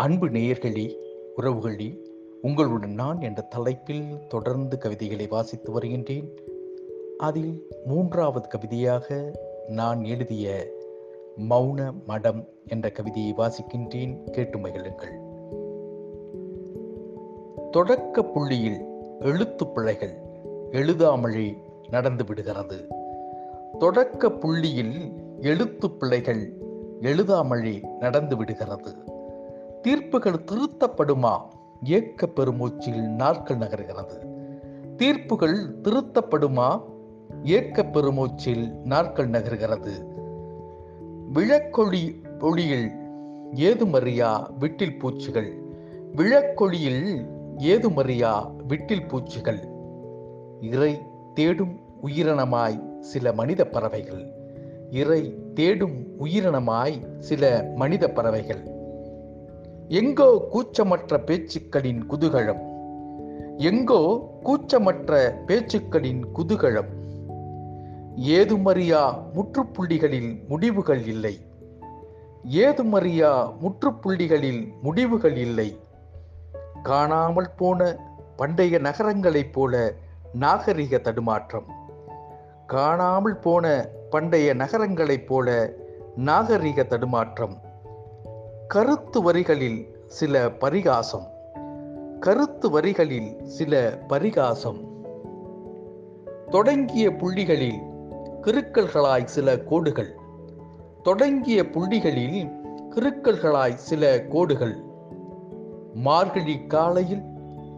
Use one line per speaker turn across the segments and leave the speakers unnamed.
அன்பு நேயர்களே உறவுகளே உங்களுடன் நான் என்ற தலைப்பில் தொடர்ந்து கவிதைகளை வாசித்து வருகின்றேன். அதில் மூன்றாவது கவிதையாக நான் எழுதிய மௌன மடம் என்ற கவிதையை வாசிக்கின்றேன். கேட்டு மகிழுங்கள். தொடக்க புள்ளியில் எழுத்து பிழைகள் எழுதாமலே நடந்து விடுகிறது. தொடக்க புள்ளியில் எழுத்து பிழைகள் எழுதாமலே நடந்து விடுகிறது. தீர்ப்புகள் திருத்தப்படுமா? ஏக்க பெருமூச்சில் நாட்கள் நகர்கிறது. தீர்ப்புகள் திருத்தப்படுமா? ஏக்க பெருமூச்சில் நாட்கள் நகர்கிறது. விழக்கொழி ஒளியில் ஏதுமறியா விட்டில் பூச்சிகள்? விழக்கொழியில் ஏதுமறியா விட்டில் பூச்சிகள்? இறை தேடும் உயிரினமாய் சில மனித பறவைகள். இறை தேடும் உயிரினமாய் சில மனித பறவைகள். எங்கோ கூச்சமற்ற பேச்சுக்களின் குதூகலம் எங்கோ கூச்சமற்ற பேச்சுக்களின் குதூகலம் ஏதுமறியா முற்றுப்புள்ளிகளில் முடிவுகள் இல்லை. ஏதுமறியா முற்றுப்புள்ளிகளில் முடிவுகள் இல்லை. காணாமல் போன பண்டைய நகரங்களைப் போல நாகரிக தடுமாற்றம். காணாமல் போன பண்டைய நகரங்களைப் போல நாகரிக தடுமாற்றம். கருத்து வரிகளில் சில பரிகாசம். கருத்து வரிகளில் சில பரிகாசம். தொடங்கிய புள்ளிகளில் கிருக்கல்களாய் சில கோடுகள். தொடங்கிய புள்ளிகளில் கிருக்கல்களாய் சில கோடுகள். மார்கழி காலையில்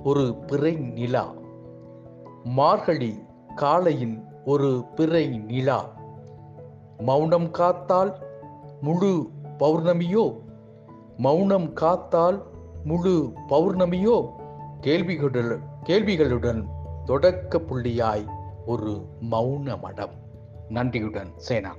ஒரு பிறை நிலா. மார்கழி காலையில் ஒரு பிறை நிலா. மௌனம் காத்தால் முழு பௌர்ணமியோ மௌனம் காத்தால் முழு பௌர்ணமியோ? கேள்விகளுடன் கேள்விகளுடன் தொடக்க புள்ளியாய் ஒரு மௌன மடம் நன்றியுடன் சேனா.